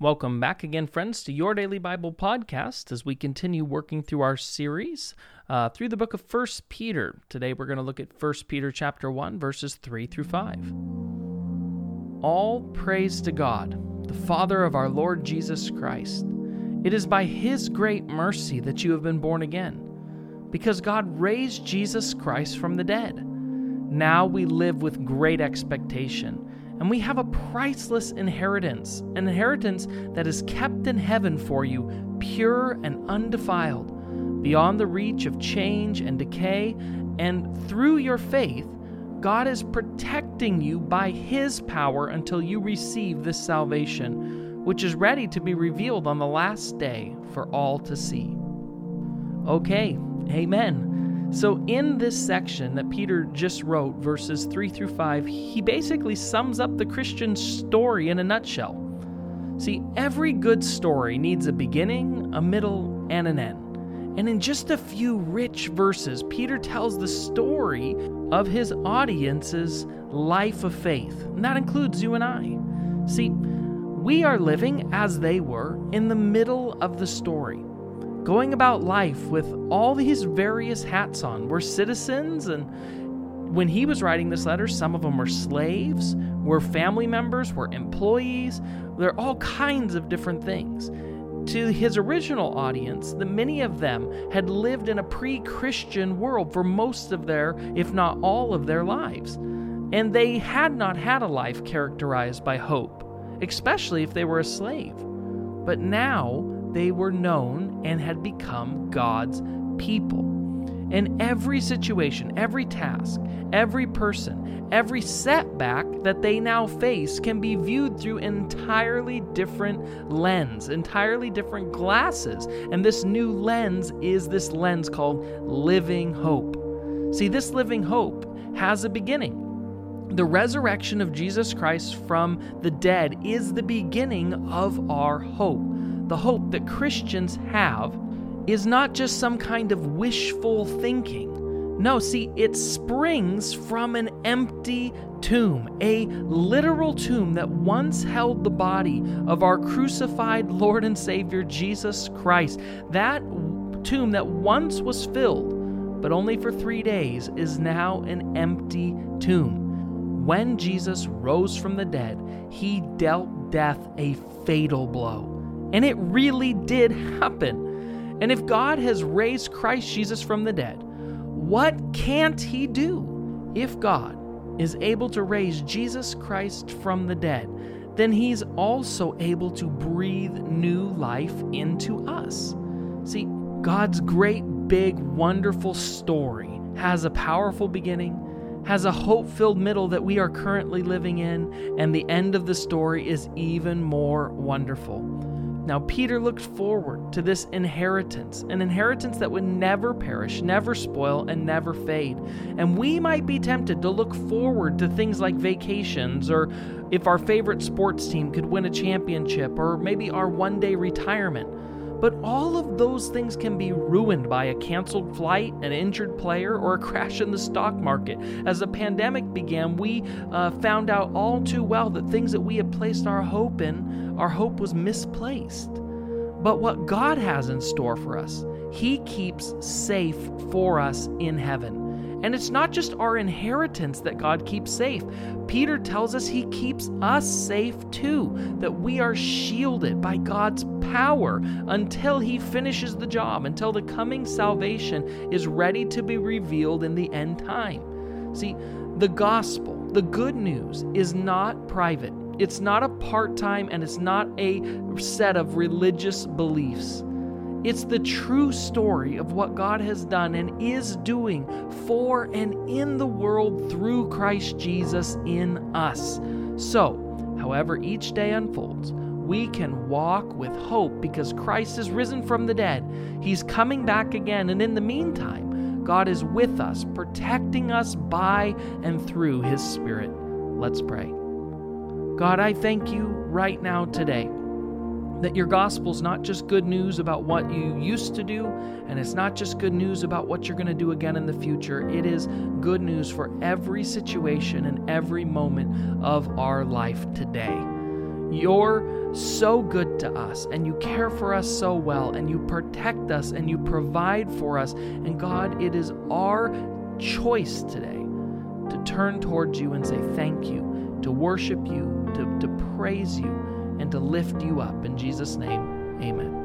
Welcome back again, friends, to your daily Bible podcast as we continue working through our series uh, through the book of First Peter. Today, we're going to look at First Peter chapter one, verses three through five. All praise to God, the Father of our Lord Jesus Christ. It is by His great mercy that you have been born again, because God raised Jesus Christ from the dead. Now we live with great expectation and we have a priceless inheritance, an inheritance that is kept in heaven for you, pure and undefiled, beyond the reach of change and decay. And through your faith, God is protecting you by His power until you receive this salvation, which is ready to be revealed on the last day for all to see. Okay, amen. So, in this section that Peter just wrote, verses 3 through 5, he basically sums up the Christian story in a nutshell. See, every good story needs a beginning, a middle, and an end. And in just a few rich verses, Peter tells the story of his audience's life of faith. And that includes you and I. See, we are living as they were in the middle of the story going about life with all these various hats on. We're citizens, and when he was writing this letter, some of them were slaves, were family members, were employees. There are all kinds of different things. To his original audience, the many of them had lived in a pre Christian world for most of their, if not all of their lives. And they had not had a life characterized by hope, especially if they were a slave. But now, they were known and had become God's people. In every situation, every task, every person, every setback that they now face can be viewed through entirely different lens, entirely different glasses. And this new lens is this lens called living hope. See, this living hope has a beginning. The resurrection of Jesus Christ from the dead is the beginning of our hope the hope that Christians have is not just some kind of wishful thinking. No, see, it springs from an empty tomb, a literal tomb that once held the body of our crucified Lord and Savior Jesus Christ. That tomb that once was filled, but only for three days, is now an empty tomb. When Jesus rose from the dead, he dealt death a fatal blow. And it really did happen. And if God has raised Christ Jesus from the dead, what can't He do? If God is able to raise Jesus Christ from the dead, then He's also able to breathe new life into us. See, God's great, big, wonderful story has a powerful beginning has a hope filled middle that we are currently living in, and the end of the story is even more wonderful. Now, Peter looked forward to this inheritance, an inheritance that would never perish, never spoil, and never fade. And we might be tempted to look forward to things like vacations, or if our favorite sports team could win a championship, or maybe our one day retirement. But all of those things can be ruined by a canceled flight, an injured player, or a crash in the stock market. As the pandemic began, we uh, found out all too well that things that we had placed our hope in, our hope was misplaced. But what God has in store for us, He keeps safe for us in heaven. And it's not just our inheritance that God keeps safe. Peter tells us he keeps us safe too, that we are shielded by God's power until he finishes the job, until the coming salvation is ready to be revealed in the end time. See, the gospel, the good news, is not private. It's not a part time and it's not a set of religious beliefs. It's the true story of what God has done and is doing for and in the world through Christ Jesus in us. So, however each day unfolds, we can walk with hope because Christ is risen from the dead. He's coming back again, and in the meantime, God is with us, protecting us by and through His Spirit. Let's pray. God, I thank you right now today that your gospel is not just good news about what you used to do, and it's not just good news about what you're going to do again in the future. It is good news for every situation and every moment of our life today. You're so good to us, and you care for us so well, and you protect us, and you provide for us. And God, it is our choice today to turn towards you and say thank you, to worship you, to, to praise you, and to lift you up. In Jesus' name, amen.